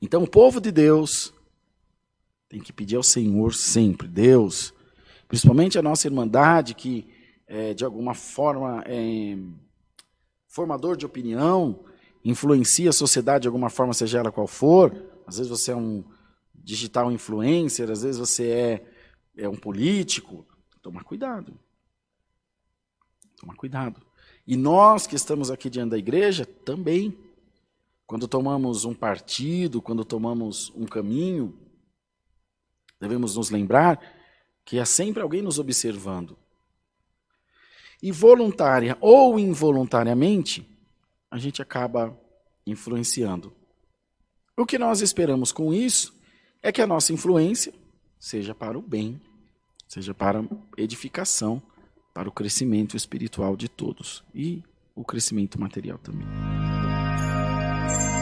Então, o povo de Deus tem que pedir ao Senhor sempre, Deus, principalmente a nossa irmandade, que é, de alguma forma é formador de opinião, influencia a sociedade de alguma forma, seja ela qual for. Às vezes você é um digital influencer, às vezes você é, é um político. Toma cuidado. Toma cuidado. E nós que estamos aqui diante da igreja também. Quando tomamos um partido, quando tomamos um caminho, devemos nos lembrar que há sempre alguém nos observando. E voluntária ou involuntariamente, a gente acaba influenciando. O que nós esperamos com isso é que a nossa influência seja para o bem, seja para edificação, para o crescimento espiritual de todos e o crescimento material também. Thank you.